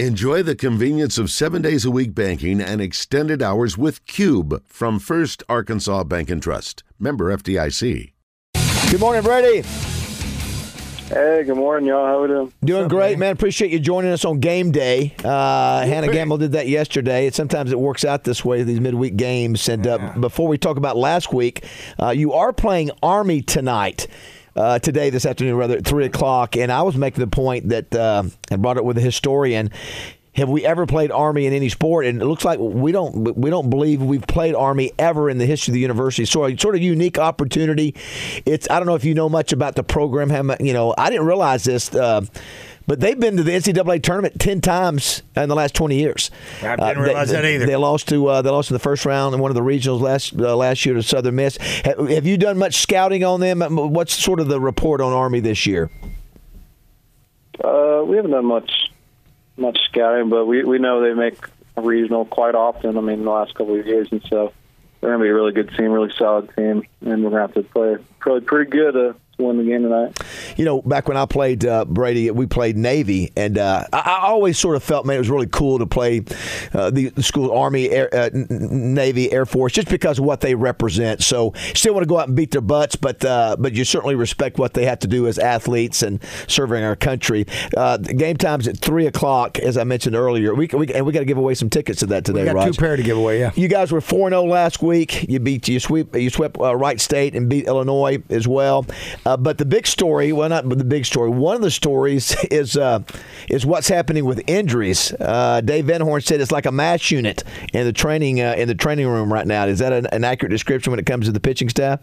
Enjoy the convenience of seven days a week banking and extended hours with Cube from First Arkansas Bank and Trust. Member FDIC. Good morning, Brady. Hey, good morning, y'all. How are we doing? Doing great, man. Appreciate you joining us on game day. Uh, Hannah Gamble did that yesterday. Sometimes it works out this way, these midweek games. And uh, before we talk about last week, uh, you are playing Army tonight. Uh, today, this afternoon, rather at three o'clock, and I was making the point that uh, I brought it with a historian. Have we ever played Army in any sport? And it looks like we don't. We don't believe we've played Army ever in the history of the university. So, a sort of unique opportunity. It's. I don't know if you know much about the program. How mu- you know? I didn't realize this. Uh, but they've been to the NCAA tournament ten times in the last twenty years. I didn't Uh, they- realize that either. They lost to uh, they lost in the first round in one of the regionals last uh, last year to Southern Miss. Have, have you done much scouting on them? What's sort of the report on Army this year? Uh, we haven't done much much scouting, but we we know they make regional quite often. I mean, the last couple of years, and so they're going to be a really good team, really solid team, and we're going to have to play probably pretty good uh, win the game tonight. You know, back when I played uh, Brady, we played Navy, and uh, I, I always sort of felt, man, it was really cool to play uh, the, the school Army, Air, uh, N- N- Navy, Air Force, just because of what they represent. So, still want to go out and beat their butts, but uh, but you certainly respect what they have to do as athletes and serving our country. Uh, the game time's at three o'clock, as I mentioned earlier. We, we and we got to give away some tickets to that today. We got Raj. two pair to give away. Yeah. You guys were four zero last week. You beat you sweep you swept uh, Wright State and beat Illinois as well. Uh, but the big story, well, not the big story. One of the stories is uh, is what's happening with injuries. Uh, Dave Van Horn said it's like a mass unit in the training uh, in the training room right now. Is that an, an accurate description when it comes to the pitching staff?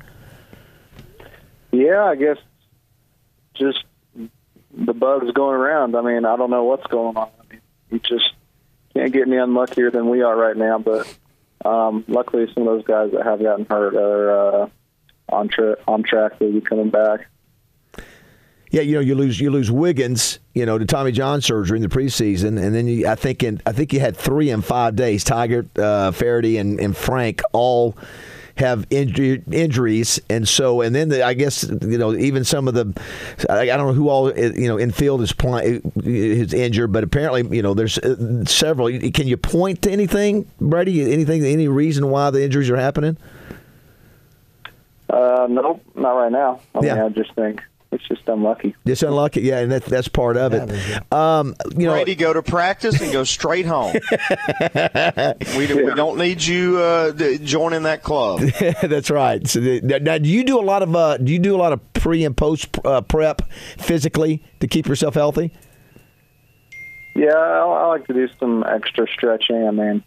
Yeah, I guess just the bugs going around. I mean, I don't know what's going on. I mean, you just can't get any unluckier than we are right now. But um, luckily, some of those guys that have gotten hurt are uh, on tra- on track to be coming back. Yeah, you know, you lose you lose Wiggins, you know, to Tommy John surgery in the preseason, and then you, I think in I think you had three in five days. Tygart, uh, Faraday, and, and Frank all have injury, injuries, and so and then the, I guess you know even some of the I, I don't know who all you know in field is playing is injured, but apparently you know there's uh, several. Can you point to anything, Brady? Anything? Any reason why the injuries are happening? Uh, nope, not right now. I Yeah. mean, I just think it's just unlucky. Just unlucky, yeah, and that, that's part of it. Um, you know, Brady, go to practice and go straight home. we, do, we don't need you uh, joining that club. That's right. So the, now, now, do you do a lot of uh, do you do a lot of pre and post uh, prep physically to keep yourself healthy? Yeah, I, I like to do some extra stretching. I mean,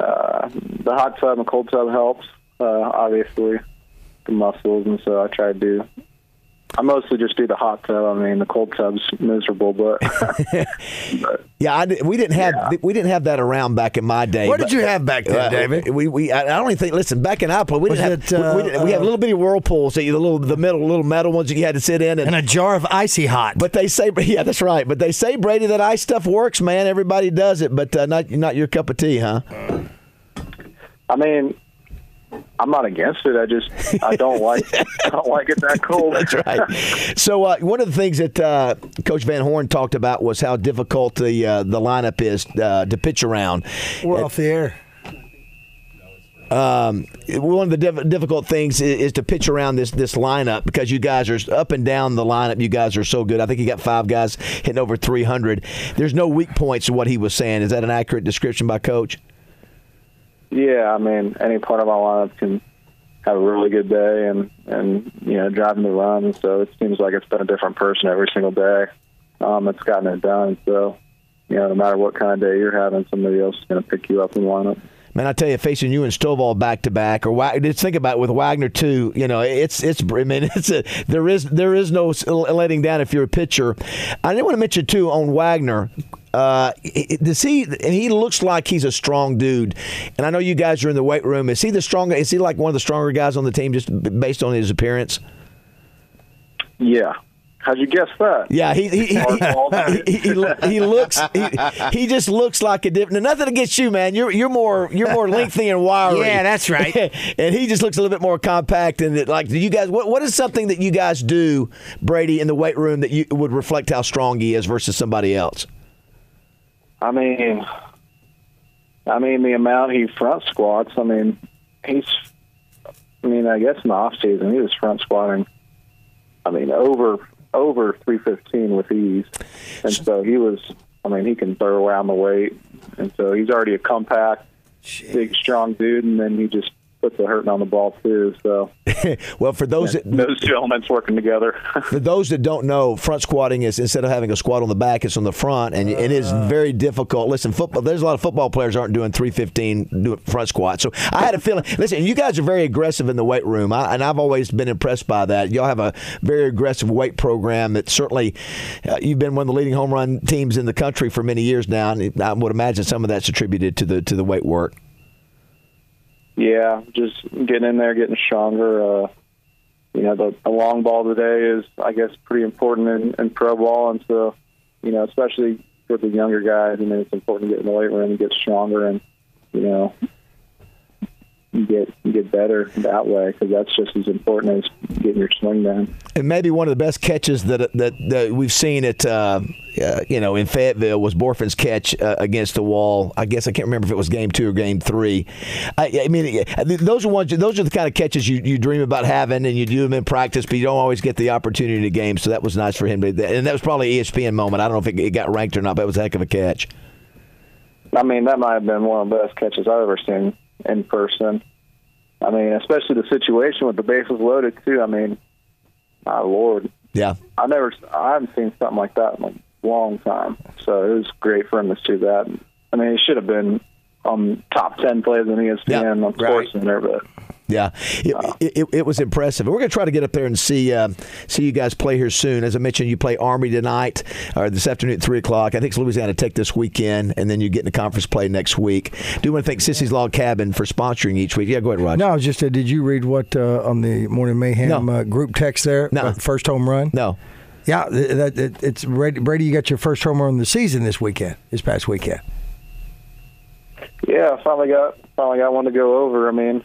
uh, the hot tub and cold tub helps, uh, obviously, the muscles, and so I try to do. I mostly just do the hot tub. I mean, the cold tub's miserable, but, but Yeah, I we didn't have we didn't have that around back in my day. What but- did you have back then, Uh, David? We, we I I don't even think. Listen, back in our play, we Was didn't it, have we, we, uh, didn't- we had uh, little bitty whirlpools, that you the little the metal little metal ones that you had to sit in, and, And a jar of icy hot. but they say yeah, that's right. But they say Brady that ice stuff works, man. Everybody does it, but uh, not not your cup of tea, huh? I mean, I'm not against it. I just I don't like I don't like it that cold. That's right. So uh, one of the things that uh, Coach Van Horn talked about was how difficult the uh, the lineup is uh, to pitch around. We're off the air. Um, one of the diff- difficult things is, is to pitch around this this lineup because you guys are up and down the lineup. You guys are so good. I think you got five guys hitting over 300. There's no weak points to what he was saying. Is that an accurate description by Coach? Yeah, I mean, any part of our lineup can have a really good day and and you know driving the run. So it seems like it's been a different person every single day. Um, that's gotten it done. So you know, no matter what kind of day you're having, somebody else is going to pick you up in the lineup. Man, I tell you, facing you and Stovall back to back, or just think about it with Wegner too. You know, it's it's. I mean, it's a there is there is no letting down if you're a pitcher. I didn't want to mention too on Wegner. Uh, does he? And he looks like he's a strong dude. And I know you guys are in the weight room. Is he the stronger? Is he like one of the stronger guys on the team just based on his appearance? Yeah. How'd you guess that? Yeah, he he he, he, he, he, looks he, he just looks like a different. Nothing against you, man. You're you're more you're more lengthy and wiry. Yeah, that's right. and he just looks a little bit more compact. And it, like, do you guys? What what is something that you guys do, Brady, in the weight room that you would reflect how strong he is versus somebody else? I mean, I mean the amount he front squats. I mean, he's. I mean, I guess in the off season he was front squatting. I mean, over over three fifteen with ease, and so he was. I mean, he can throw around the weight, and so he's already a compact, big, strong dude, and then he just puts the hurting on the ball too. So, well, for those that, those two elements working together. for those that don't know, front squatting is instead of having a squat on the back, it's on the front, and it is very difficult. Listen, football. There's a lot of football players aren't doing 315 doing front squat. So I had a feeling. Listen, you guys are very aggressive in the weight room, I, and I've always been impressed by that. Y'all have a very aggressive weight program that certainly uh, you've been one of the leading home run teams in the country for many years now, and I would imagine some of that's attributed to the to the weight work. Yeah, just getting in there, getting stronger. Uh, you know, the, the long ball today is, I guess, pretty important in, in pro ball, and so, you know, especially for the younger guys, I mean, it's important to get in the weight room and get stronger, and you know, get get better that way because that's just as important as getting your swing down. And maybe one of the best catches that that, that we've seen at uh, uh, you know in Fayetteville was Bohrofen's catch uh, against the wall. I guess I can't remember if it was game two or game three. I, I mean, those are ones. Those are the kind of catches you, you dream about having, and you do them in practice, but you don't always get the opportunity to game. So that was nice for him. To, and that was probably an ESPN moment. I don't know if it, it got ranked or not, but it was a heck of a catch. I mean, that might have been one of the best catches I've ever seen in person. I mean, especially the situation with the bases loaded too. I mean, my lord. Yeah. I never, I haven't seen something like that in a long time. So it was great for him to see that. I mean, he should have been on top ten plays on ESPN Yeah, on right. Sports Center, but Yeah, it, it, it, it was impressive. We're going to try to get up there and see uh, see you guys play here soon. As I mentioned, you play Army tonight or this afternoon at three o'clock. I think it's Louisiana Tech this weekend, and then you get into conference play next week. Do want to thank Sissy's Log Cabin for sponsoring each week. Yeah, go ahead, Roger. No, I was just uh, did you read what uh, on the Morning Mayhem No. uh, group text there? No. Uh, first home run? No. Yeah, th- that, it, it's Brady, Brady, you got your first home run of the season this weekend, this past weekend. yeah, I finally got finally got one to go over. I mean,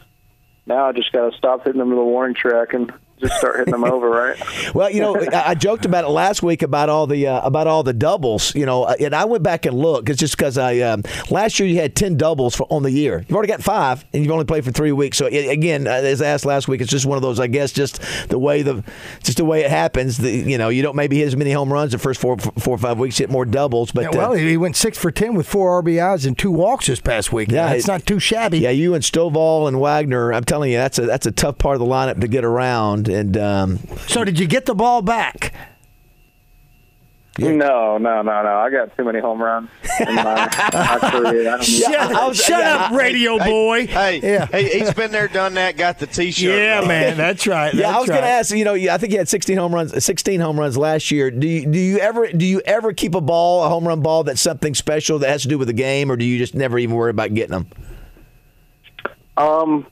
now I just got to stop hitting them to the warning track and just start hitting them over, right? Well, you know, I I joked about it last week about all the uh, about all the doubles. You know, uh, and I went back and looked. It's just because I um, last year you had ten doubles for, on the year. You've already got five, and you've only played for three weeks. So a- again, uh, as I asked last week, it's just one of those. I guess just the way the just the way it happens. The, you know, you don't maybe hit as many home runs the first four four or five weeks. Hit more doubles, but Yeah, well, uh, he he went six for ten with four RBIs and two walks this past week. Yeah, Yeah, it's it- not too shabby. yeah, you and Stovall and Wegner. I'm telling you, that's a that's a tough part of the lineup to get around. And um, So did you get the ball back? No, no, no, no. I got too many home runs in my, my career. I don't need Yeah, I was- Shut yeah, up, I- radio Hey, boy. Hey, Yeah. he, he's been there, done that, got the T-shirt. Yeah, on. man, that's right. Yeah, I that's was going to ask. You know, I think he had 16 home runs. 16 home runs last year. Do you do you ever do you ever keep a ball, a home run ball, that's something special that has to do with the game, or do you just never even worry about getting them? Um,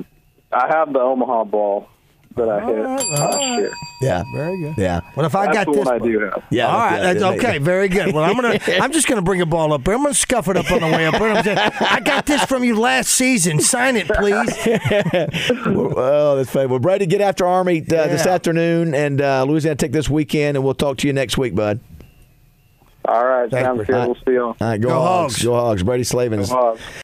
I have the Omaha ball that I hit last year. Yeah, Very good. yeah, Well, if I That's got the this, one I do have. yeah. all right, yeah, that's yeah, okay. Very good. Well, I'm gonna, I'm just gonna bring a ball up. there. I'm gonna scuff it up on the way up. I'm saying, I got this from you last season. Sign it, please. Oh, that's funny. Well, Brady, get after Army uh, this afternoon, and uh, Louisiana Tech this weekend, and we'll talk to you next week, bud. All right, Thank sounds you. good. We'll see you. All right, go, Go Hogs. Hogs. Go Hogs. Brady Slavens. Hogs.